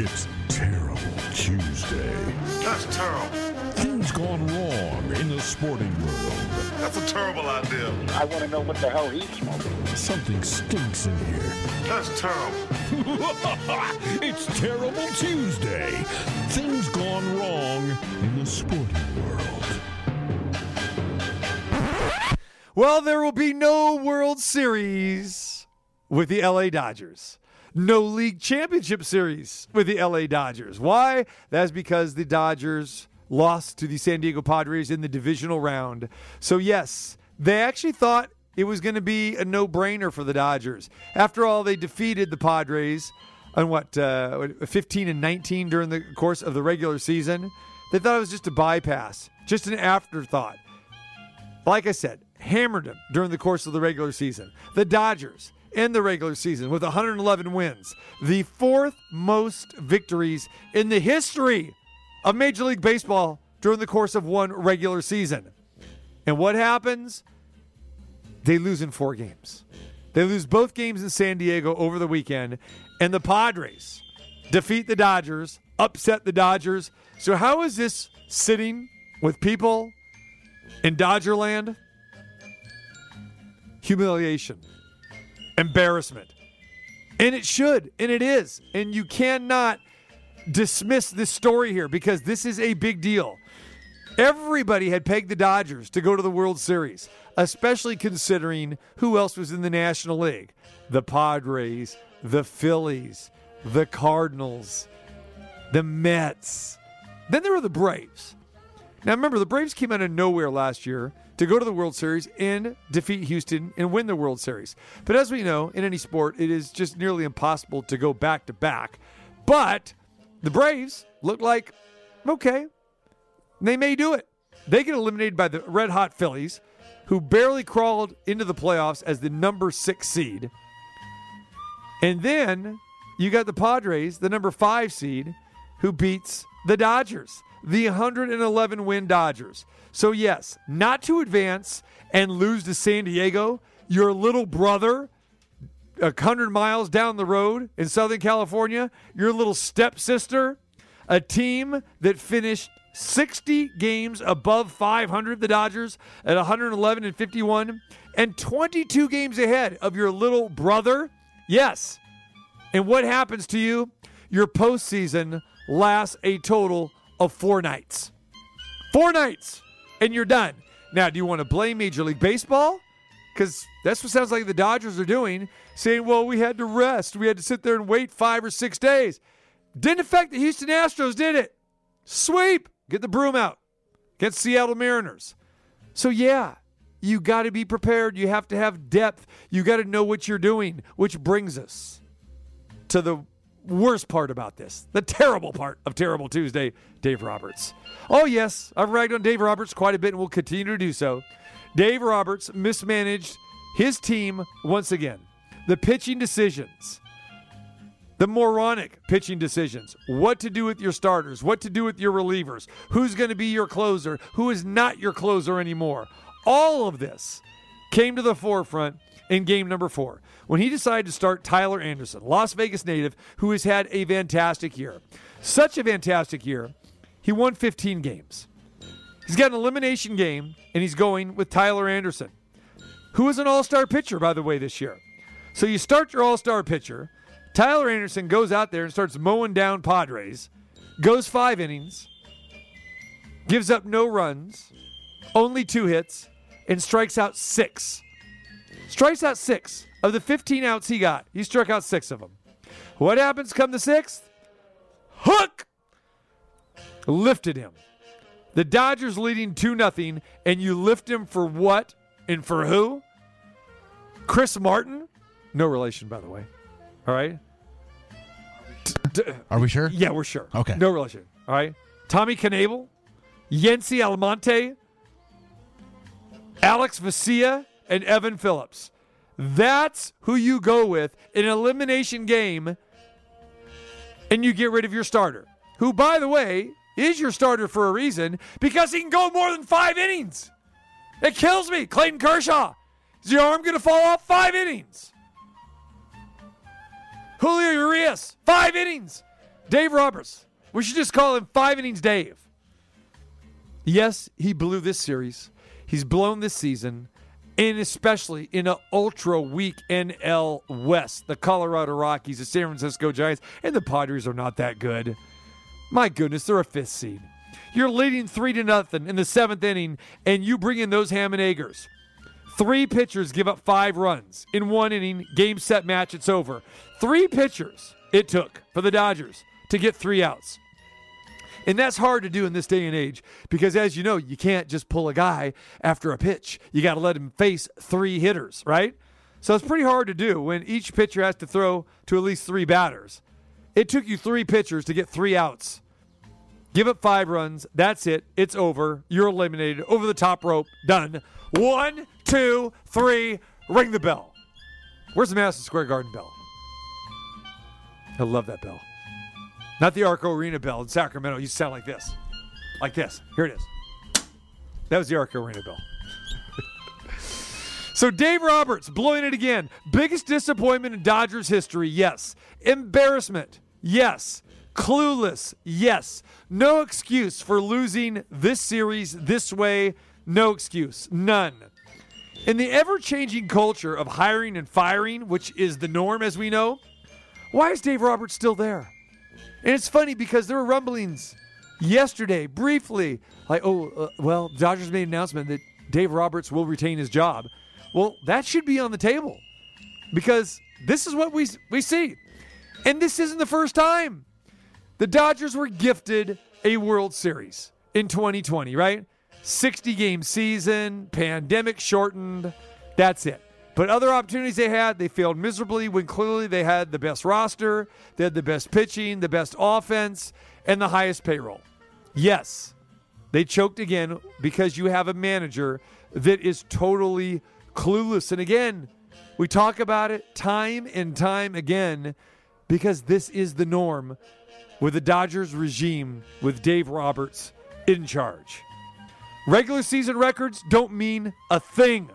It's Terrible Tuesday. That's terrible. Things gone wrong in the sporting world. That's a terrible idea. I want to know what the hell he's smoking. Something stinks in here. That's terrible. it's Terrible Tuesday. Things gone wrong in the sporting world. Well, there will be no World Series with the LA Dodgers. No league championship series with the LA Dodgers. Why? That's because the Dodgers lost to the San Diego Padres in the divisional round. So, yes, they actually thought it was going to be a no brainer for the Dodgers. After all, they defeated the Padres on what, uh, 15 and 19 during the course of the regular season. They thought it was just a bypass, just an afterthought like I said, hammered them during the course of the regular season. The Dodgers in the regular season with 111 wins, the fourth most victories in the history of Major League Baseball during the course of one regular season. And what happens? They lose in four games. They lose both games in San Diego over the weekend, and the Padres defeat the Dodgers, upset the Dodgers. So, how is this sitting with people in Dodgerland, humiliation, embarrassment. And it should, and it is. And you cannot dismiss this story here because this is a big deal. Everybody had pegged the Dodgers to go to the World Series, especially considering who else was in the National League the Padres, the Phillies, the Cardinals, the Mets. Then there were the Braves. Now remember, the Braves came out of nowhere last year to go to the World Series and defeat Houston and win the World Series. But as we know, in any sport, it is just nearly impossible to go back to back. But the Braves look like, okay, they may do it. They get eliminated by the red hot Phillies, who barely crawled into the playoffs as the number six seed. And then you got the Padres, the number five seed, who beats the Dodgers, the 111 win Dodgers. So, yes, not to advance and lose to San Diego, your little brother, a 100 miles down the road in Southern California, your little stepsister, a team that finished 60 games above 500, the Dodgers, at 111 and 51, and 22 games ahead of your little brother. Yes. And what happens to you? Your postseason lasts a total of four nights. Four nights, and you're done. Now, do you want to blame Major League Baseball? Because that's what sounds like the Dodgers are doing, saying, well, we had to rest. We had to sit there and wait five or six days. Didn't affect the Houston Astros, did it? Sweep. Get the broom out. Get Seattle Mariners. So, yeah, you got to be prepared. You have to have depth. You got to know what you're doing, which brings us to the worst part about this, the terrible part of Terrible Tuesday, Dave Roberts. Oh, yes, I've ragged on Dave Roberts quite a bit and will continue to do so. Dave Roberts mismanaged his team once again. The pitching decisions, the moronic pitching decisions, what to do with your starters, what to do with your relievers, who's going to be your closer, who is not your closer anymore. All of this came to the forefront in game number four when he decided to start Tyler Anderson, Las Vegas native, who has had a fantastic year. Such a fantastic year, he won 15 games. He's got an elimination game, and he's going with Tyler Anderson, who is an all star pitcher, by the way, this year. So you start your all star pitcher. Tyler Anderson goes out there and starts mowing down Padres, goes five innings, gives up no runs, only two hits, and strikes out six. Strikes out six. Of the 15 outs he got, he struck out six of them. What happens come the sixth? Hook! Lifted him. The Dodgers leading 2 nothing, and you lift him for what and for who? Chris Martin? No relation, by the way. All right? Are we sure? yeah, we're sure. Okay. No relation. All right. Tommy Kahnle, Yency Almonte, Alex Vesia, and Evan Phillips. That's who you go with in an elimination game, and you get rid of your starter, who, by the way, is your starter for a reason because he can go more than five innings. It kills me. Clayton Kershaw. Is your arm going to fall off? Five innings. Julio Urias, five innings. Dave Roberts. We should just call him Five Innings Dave. Yes, he blew this series. He's blown this season, and especially in an ultra weak NL West. The Colorado Rockies, the San Francisco Giants, and the Padres are not that good. My goodness, they're a fifth seed. You're leading three to nothing in the seventh inning, and you bring in those ham and eggers. Three pitchers give up five runs in one inning, game set match, it's over. Three pitchers it took for the Dodgers to get three outs. And that's hard to do in this day and age because, as you know, you can't just pull a guy after a pitch. You got to let him face three hitters, right? So it's pretty hard to do when each pitcher has to throw to at least three batters. It took you three pitchers to get three outs. Give up five runs. That's it. It's over. You're eliminated. Over the top rope. Done. One, two, three. Ring the bell. Where's the Madison Square Garden bell? I love that bell. Not the Arco Arena bell in Sacramento. You sound like this. Like this. Here it is. That was the Arco Arena bell. so Dave Roberts blowing it again. Biggest disappointment in Dodgers history, yes. Embarrassment, yes. Clueless, yes. No excuse for losing this series this way. No excuse. None. In the ever changing culture of hiring and firing, which is the norm as we know, why is Dave Roberts still there? And it's funny because there were rumblings yesterday, briefly, like, oh, uh, well, Dodgers made an announcement that Dave Roberts will retain his job. Well, that should be on the table because this is what we we see, and this isn't the first time. The Dodgers were gifted a World Series in 2020, right? 60 game season, pandemic shortened. That's it. But other opportunities they had, they failed miserably when clearly they had the best roster, they had the best pitching, the best offense, and the highest payroll. Yes, they choked again because you have a manager that is totally clueless. And again, we talk about it time and time again because this is the norm with the Dodgers regime with Dave Roberts in charge. Regular season records don't mean a thing.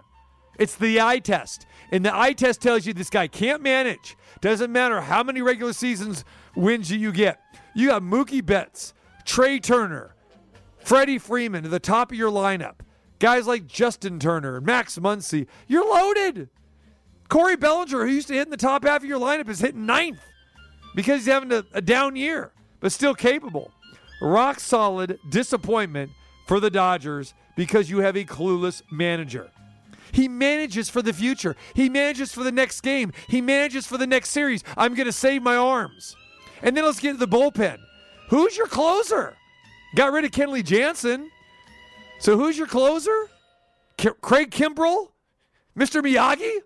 It's the eye test. And the eye test tells you this guy can't manage. Doesn't matter how many regular seasons wins you get. You got Mookie Betts, Trea Turner, Freddie Freeman at the top of your lineup. Guys like Justin Turner, Max Muncy. You're loaded. Cody Bellinger, who used to hit in the top half of your lineup, is hitting ninth because he's having a, a down year, but still capable. Rock solid disappointment for the Dodgers because you have a clueless manager. He manages for the future. He manages for the next game. He manages for the next series. I'm going to save my arms. And then let's get to the bullpen. Who's your closer? Got rid of Kenley Jansen. So who's your closer? K- Craig Kimbrel? Mr. Miyagi?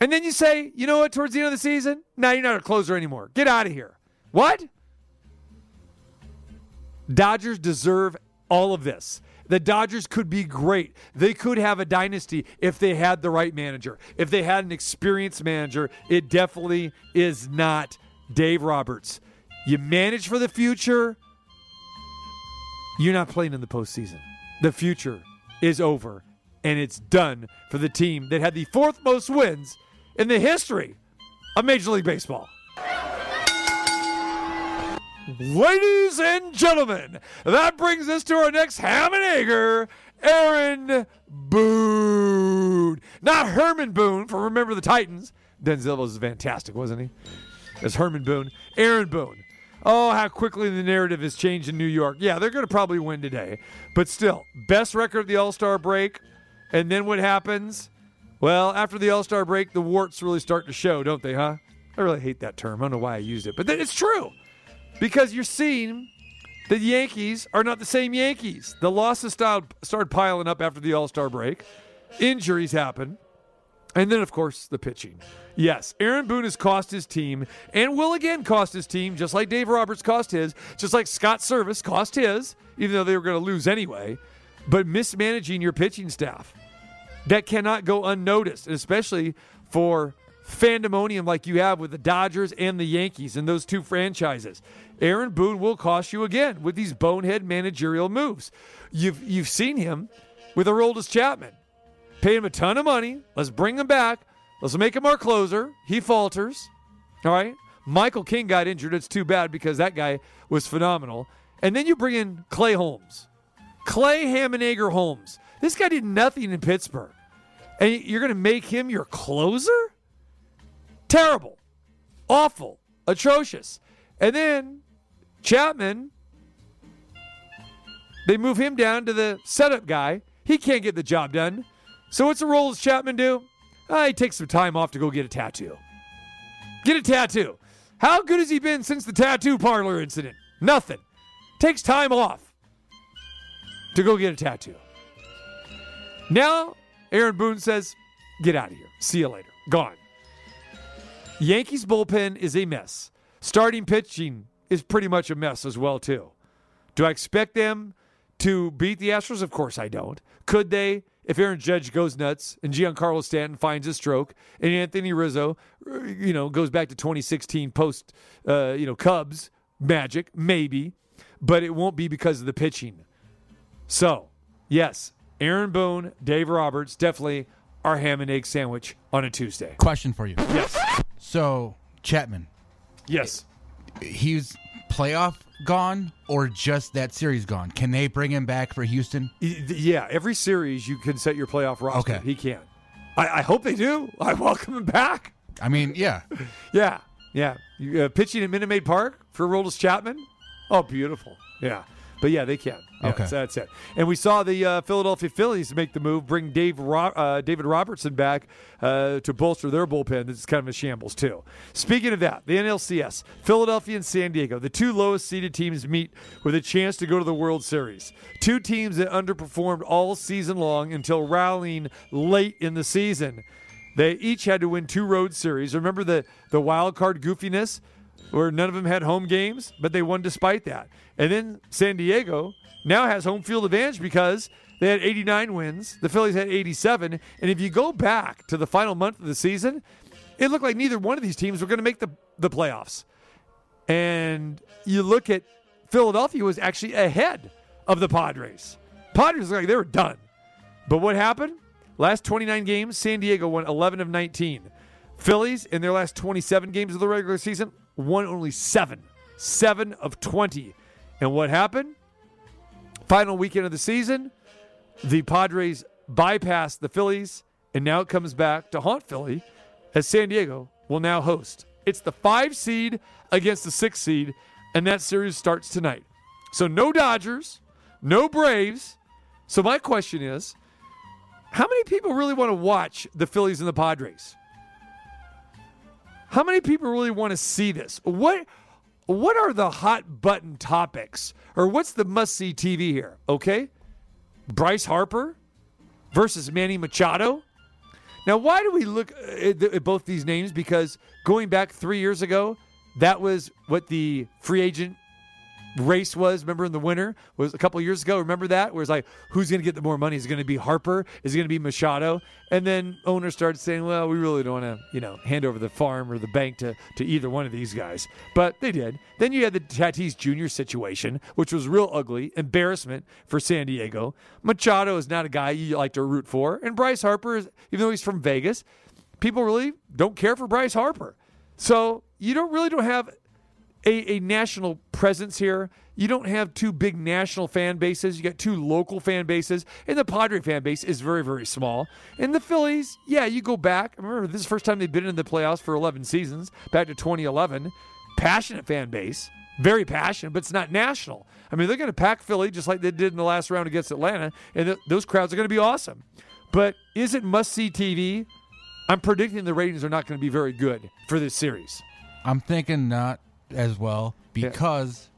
And then you say, you know what, towards the end of the season? Now you're not a closer anymore. Get out of here. What? Dodgers deserve all of this. The Dodgers could be great. They could have a dynasty if they had the right manager. If they had an experienced manager, it definitely is not Dave Roberts. You manage for the future, you're not playing in the postseason. The future is over, and it's done for the team that had the fourth most wins in the history of Major League Baseball. Ladies and gentlemen, that brings us to our next ham and egger, Aaron Boone. Not Herman Boone from Remember the Titans. Denzel was fantastic, wasn't he? As Herman Boone. Aaron Boone. Oh, how quickly the narrative has changed in New York. Yeah, they're going to probably win today. But still, best record of the All Star break. And then what happens? Well, after the All Star break, the warts really start to show, don't they, huh? I really hate that term. I don't know why I used it, but then it's true because you're seeing the Yankees are not the same Yankees. The losses started piling up after the All Star break. Injuries happen. And then, of course, the pitching. Yes, Aaron Boone has cost his team and will again cost his team, just like Dave Roberts cost his, just like Scott Servais cost his, even though they were going to lose anyway. But mismanaging your pitching staff, that cannot go unnoticed, especially for fandemonium like you have with the Dodgers and the Yankees and those two franchises. Aaron Boone will cost you again with these bonehead managerial moves. You've you've seen him with Aroldis Chapman. Pay him a ton of money. Let's bring him back. Let's make him our closer. He falters. All right. Michael King got injured. It's too bad because that guy was phenomenal. And then you bring in Clay Holmes. Clay Hammenager Holmes. This guy did nothing in Pittsburgh. And you're going to make him your closer? Terrible. Awful. Atrocious. And then Chapman, they move him down to the setup guy. He can't get the job done. So what's the role does Chapman do? Ah, he takes some time off to go get a tattoo. Get a tattoo. How good has he been since the tattoo parlor incident? Nothing. Takes time off to go get a tattoo. Now, Aaron Boone says, Get out of here. See you later. Gone. Yankees bullpen is a mess. Starting pitching is pretty much a mess as well, too. Do I expect them to beat the Astros? Of course I don't. Could they? If Aaron Judge goes nuts and Giancarlo Stanton finds a stroke and Anthony Rizzo, you know, goes back to 2016 post, uh, you know, Cubs magic, maybe, but it won't be because of the pitching. So, yes, Aaron Boone, Dave Roberts, definitely our ham and egg sandwich on a Tuesday. Question for you. Yes. So Chapman, Yes. he's playoff gone or just that series gone? Can they bring him back for Houston? Yeah, every series you can set your playoff roster. Okay. He can. I, I hope they do. I welcome him back. I mean, yeah. Yeah, yeah. You, uh, pitching at Minute Maid Park for Roldis Chapman. Oh, beautiful. Yeah, but yeah, they can. Yeah, Okay. so that's it. And we saw the uh, Philadelphia Phillies make the move, bring Dave Ro- uh, David Robertson back uh, to bolster their bullpen. This is kind of a shambles too. Speaking of that, the NLCS, Philadelphia and San Diego, the two lowest seeded teams meet with a chance to go to the World Series. Two teams that underperformed all season long until rallying late in the season. They each had to win two road series. Remember the the wild card goofiness where none of them had home games, but they won despite that. And then San Diego now has home field advantage because they had 89 wins. The Phillies had 87. And if you go back to the final month of the season, it looked like neither one of these teams were going to make the, the playoffs. And you look at Philadelphia was actually ahead of the Padres. Padres looked like they were done. But what happened? Last 29 games, San Diego won 11 of 19. Phillies, in their last 27 games of the regular season, won only seven. Seven of 20. And what happened? Final weekend of the season, the Padres bypassed the Phillies, and now it comes back to haunt Philly as San Diego will now host. It's the five seed against the six seed, and that series starts tonight. So no Dodgers, no Braves. So my question is, how many people really want to watch the Phillies and the Padres? How many people really want to see this? What what are the hot button topics or what's the must see TV here? Okay? Bryce Harper versus Manny Machado. Now, why do we look uh, at, at both these names? Because going back three years ago, that was what the free agent race was. Remember in the winter was a couple years ago. Remember that where it's like, who's going to get the more money? Is it going to be Harper? Is it going to be Machado? And then owners started saying, well, we really don't want to, you know, hand over the farm or the bank to to either one of these guys. But they did. Then you had the Tatis Jr. situation, which was real ugly, embarrassment for San Diego. Machado is not a guy you like to root for, and Bryce Harper is, even though he's from Vegas, people really don't care for Bryce Harper. So you don't really don't have a, a national presence here. You don't have two big national fan bases. You got two local fan bases, and the Padre fan base is very, very small. And the Phillies, yeah, you go back. Remember, this is the first time they've been in the playoffs for 11 seasons, back to 2011. Passionate fan base, very passionate, but it's not national. I mean, they're going to pack Philly just like they did in the last round against Atlanta, and th- those crowds are going to be awesome. But is it must see TV? I'm predicting the ratings are not going to be very good for this series. I'm thinking not as well because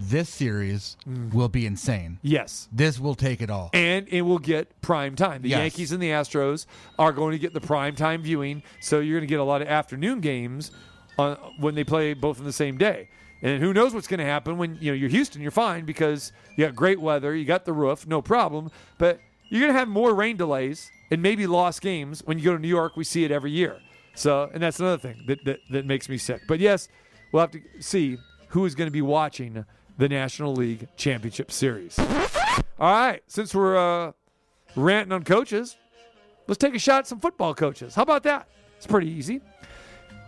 this series Mm. will be insane. Yes. This will take it all. and it will get prime time. The Yes. Yankees and the Astros are going to get the prime time viewing, so you're going to get a lot of afternoon games on, when they play both in the same day. And who knows what's going to happen when you know you're Houston? You're fine because you got great weather, you got the roof, no problem. But you're going to have more rain delays and maybe lost games when you go to New York. We see it every year. So, and that's another thing that that, that makes me sick. But yes, we'll have to see who is going to be watching the National League Championship Series. All right, since we're uh, ranting on coaches, let's take a shot at some football coaches. How about that? It's pretty easy.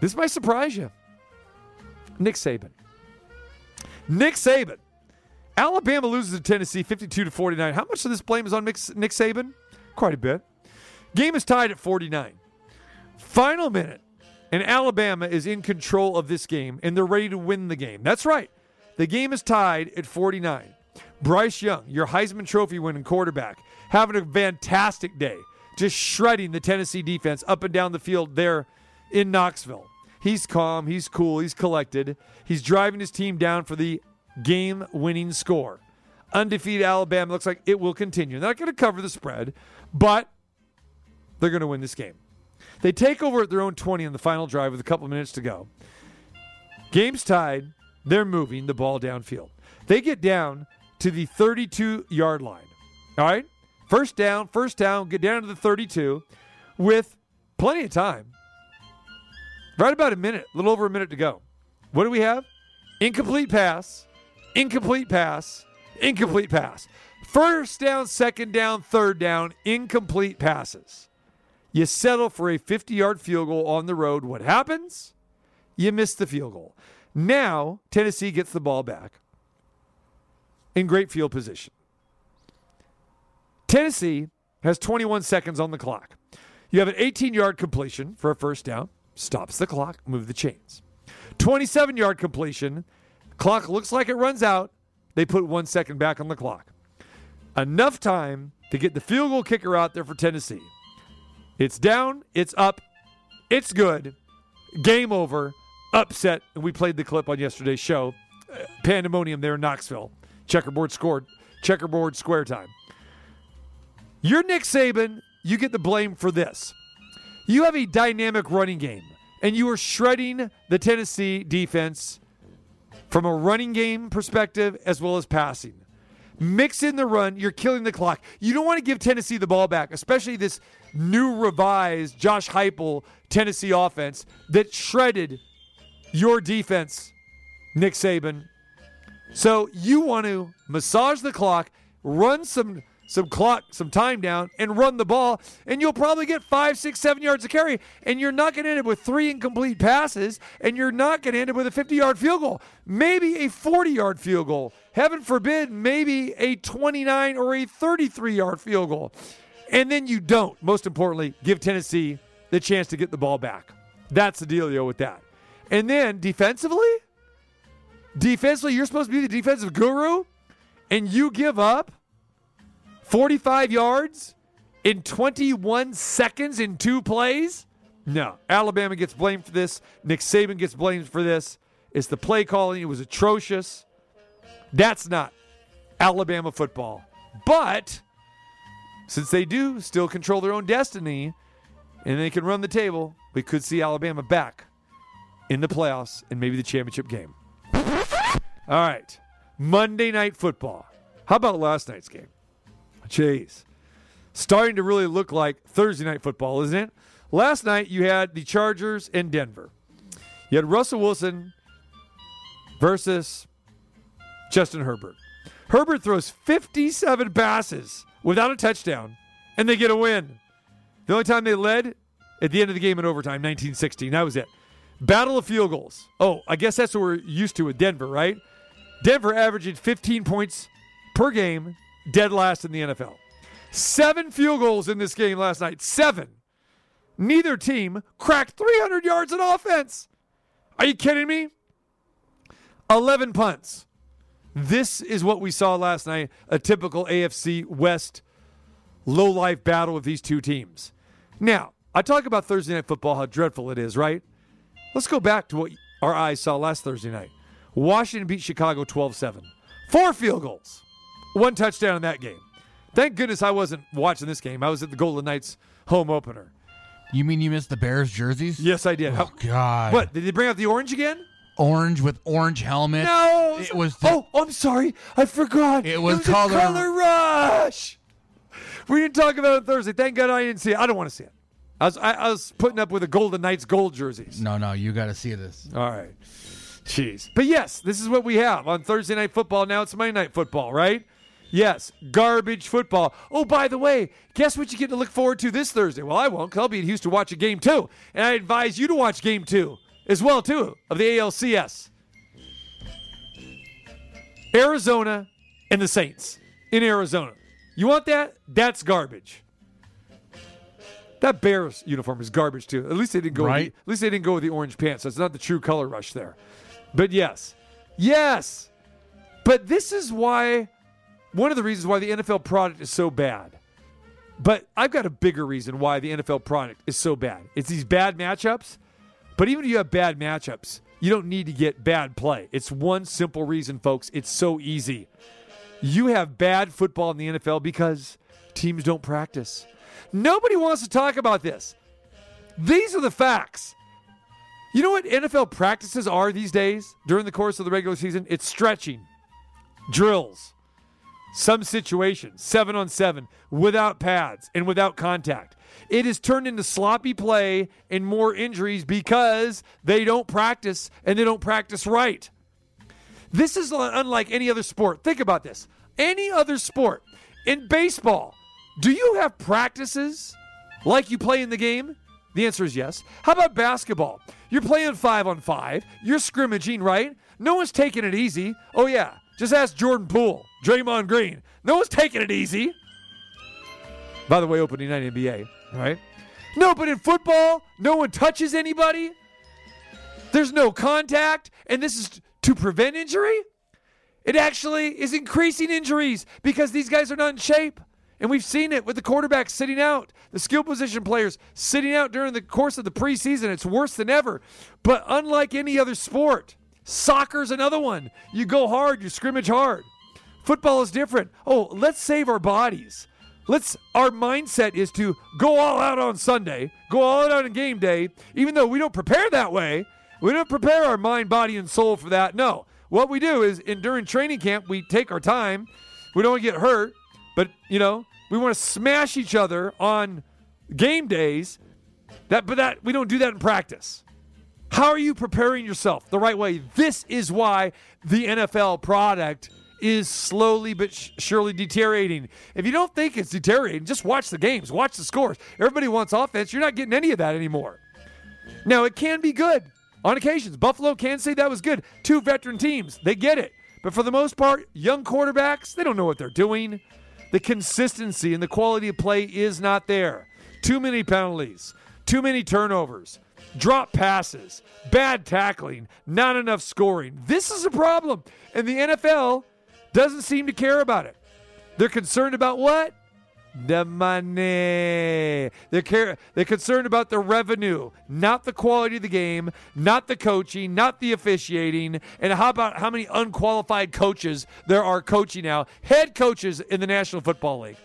This might surprise you. Nick Saban. Nick Saban. Alabama loses to Tennessee 52 to 49. How much of this blame is on Nick, Saban? Quite a bit. Game is tied at 49. Final minute, and Alabama is in control of this game, and they're ready to win the game. That's right. The game is tied at 49. Bryce Young, your Heisman Trophy winning quarterback, having a fantastic day, just shredding the Tennessee defense up and down the field there in Knoxville. He's calm, he's cool, he's collected. He's driving his team down for the game winning score. Undefeated Alabama looks like it will continue. They're not going to cover the spread, but they're going to win this game. They take over at their own 20 on the final drive with a couple minutes to go. Game's tied. They're moving the ball downfield. They get down to the 32 yard line. All right? First down, first down, get down to the 32 with plenty of time. Right about a minute, a little over a minute to go. What do we have? Incomplete pass, incomplete pass, incomplete pass. First down, second down, third down, incomplete passes. You settle for a 50 yard field goal on the road. What happens? You miss the field goal. Now, Tennessee gets the ball back in great field position. Tennessee has 21 seconds on the clock. You have an 18 yard completion for a first down, stops the clock, move the chains. 27 yard completion, clock looks like it runs out. They put one second back on the clock. Enough time to get the field goal kicker out there for Tennessee. It's down, it's up, it's good. Game over, upset. And we played the clip on yesterday's show. Uh, Pandemonium there in Knoxville. Checkerboard scored. Checkerboard square time. You're Nick Saban. You get the blame for this. You have a dynamic running game, and you are shredding the Tennessee defense from a running game perspective as well as passing. Mix in the run, you're killing the clock. You don't want to give Tennessee the ball back, especially this new revised Josh Heupel Tennessee offense that shredded your defense, Nick Saban. So you want to massage the clock, run some some clock, some time down, and run the ball, and you'll probably get five, six, seven yards of carry, and you're not going to end up with three incomplete passes, and you're not going to end up with a 50 yard field goal, maybe a 40 yard field goal. Heaven forbid, maybe a 29 or a 33 yard field goal. And then you don't, most importantly, give Tennessee the chance to get the ball back. That's the dealio with that. And then defensively, defensively, you're supposed to be the defensive guru, and you give up 45 yards in 21 seconds in two plays? No. Alabama gets blamed for this. Nick Saban gets blamed for this. It's the play calling. It was atrocious. That's not Alabama football. But since they do still control their own destiny and they can run the table, we could see Alabama back in the playoffs and maybe the championship game. All right. Monday night football. How about last night's game? Jeez. Starting to really look like Thursday night football, isn't it? Last night you had the Chargers in Denver. You had Russell Wilson versus Justin Herbert. Herbert throws 57 passes without a touchdown, and they get a win. The only time they led at the end of the game in overtime, 1916. That was it. Battle of field goals. Oh, I guess that's what we're used to with Denver, right? Denver averaging 15 points per game, dead last in the NFL. Seven field goals in this game last night. Seven. Neither team cracked 300 yards in offense. Are you kidding me? 11 punts. This is what we saw last night a typical AFC West low life battle of these two teams. Now, I talk about Thursday Night Football, how dreadful it is, right? Let's go back to what our eyes saw last Thursday night. Washington beat Chicago 12 7. Four field goals, one touchdown in that game. Thank goodness I wasn't watching this game. I was at the Golden Knights home opener. You mean you missed the Bears jerseys? Yes, I did. Oh God! what? Did they bring out the orange again? Orange with orange helmet. No. It was. The, oh, I'm sorry. I forgot. It was a color- color rush. We didn't talk about it on Thursday. Thank God I didn't see it. I don't want to see it. I was I, I was putting up with the Golden Knights gold jerseys. No, no, you got to see this. All right. Jeez. But yes, this is what we have on Thursday night football. Now it's Monday night football, right? Yes, garbage football. Oh, by the way, guess what you get to look forward to this Thursday? Well, I won't, 'cause I'll be in Houston watch a game two. And I advise you to watch game two as well, too, of the ALCS. Arizona and the Saints in Arizona. You want that? That's garbage. That Bears uniform is garbage too. At least they didn't go. Right. With the, at least they didn't go with the orange pants. That's not the true color rush there. But yes, yes. But this is why one of the reasons why the NFL product is so bad. But I've got a bigger reason why the NFL product is so bad. It's these bad matchups. But even if you have bad matchups, you don't need to get bad play. It's one simple reason, folks. It's so easy. You have bad football in the NFL because teams don't practice. Nobody wants to talk about this. These are the facts. You know what NFL practices are these days during the course of the regular season? It's stretching, drills, some situations, seven on seven, without pads and without contact. It has turned into sloppy play and more injuries because they don't practice and they don't practice right. This is unlike any other sport. Think about this. Any other sport, in baseball, do you have practices like you play in the game? The answer is yes. How about basketball? You're playing five on five, you're scrimmaging, right? No one's taking it easy. Oh, yeah. Just ask Jordan Poole, Draymond Green. No one's taking it easy. By the way, opening night NBA, right? No, but in football, no one touches anybody. There's no contact, and this is to prevent injury. It actually is increasing injuries because these guys are not in shape. And we've seen it with the quarterbacks sitting out, the skill position players sitting out during the course of the preseason. It's worse than ever. But unlike any other sport, soccer's another one. You go hard, you scrimmage hard. Football is different. Oh, let's save our bodies. Let's our mindset is to go all out on Sunday, go all out on game day, even though we don't prepare that way. We don't prepare our mind, body, and soul for that. No. What we do is in during training camp, we take our time. We don't get hurt, but you know, we want to smash each other on game days. That but that we don't do that in practice. How are you preparing yourself the right way? This is why the NFL product is slowly but sh- surely deteriorating. If you don't think it's deteriorating, just watch the games, watch the scores. Everybody wants offense. You're not getting any of that anymore. Now, it can be good on occasions. Buffalo can say that was good. Two veteran teams, they get it. But for the most part, young quarterbacks, they don't know what they're doing. The consistency and the quality of play is not there. Too many penalties, too many turnovers, drop passes, bad tackling, not enough scoring. This is a problem. And the NFL doesn't seem to care about it. They're concerned about what? The money. They're, care- they're concerned about the revenue, not the quality of the game, not the coaching, not the officiating. And how about how many unqualified coaches there are coaching now? Head coaches in the National Football League.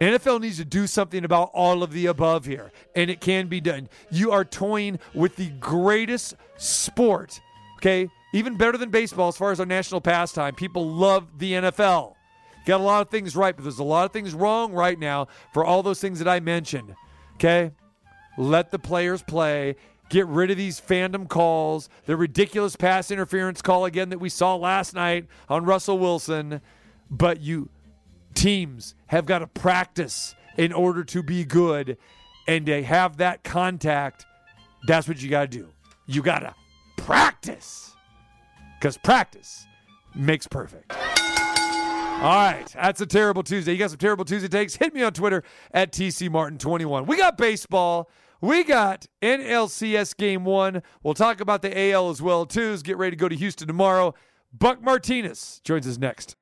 NFL needs to do something about all of the above here, and it can be done. You are toying with the greatest sport, okay? Even better than baseball as far as our national pastime. People love the NFL. Got a lot of things right, but there's a lot of things wrong right now for all those things that I mentioned, okay? Let the players play. Get rid of these fandom calls, the ridiculous pass interference call again that we saw last night on Russell Wilson. But you teams have got to practice in order to be good and to have that contact. That's what you got to do. You got to practice because practice makes perfect. All right, that's a terrible Tuesday. You got some terrible Tuesday takes? Hit me on Twitter at TCMartin21. We got baseball. We got NLCS game one. We'll talk about the AL as well, too. Get ready to go to Houston tomorrow. Buck Martinez joins us next.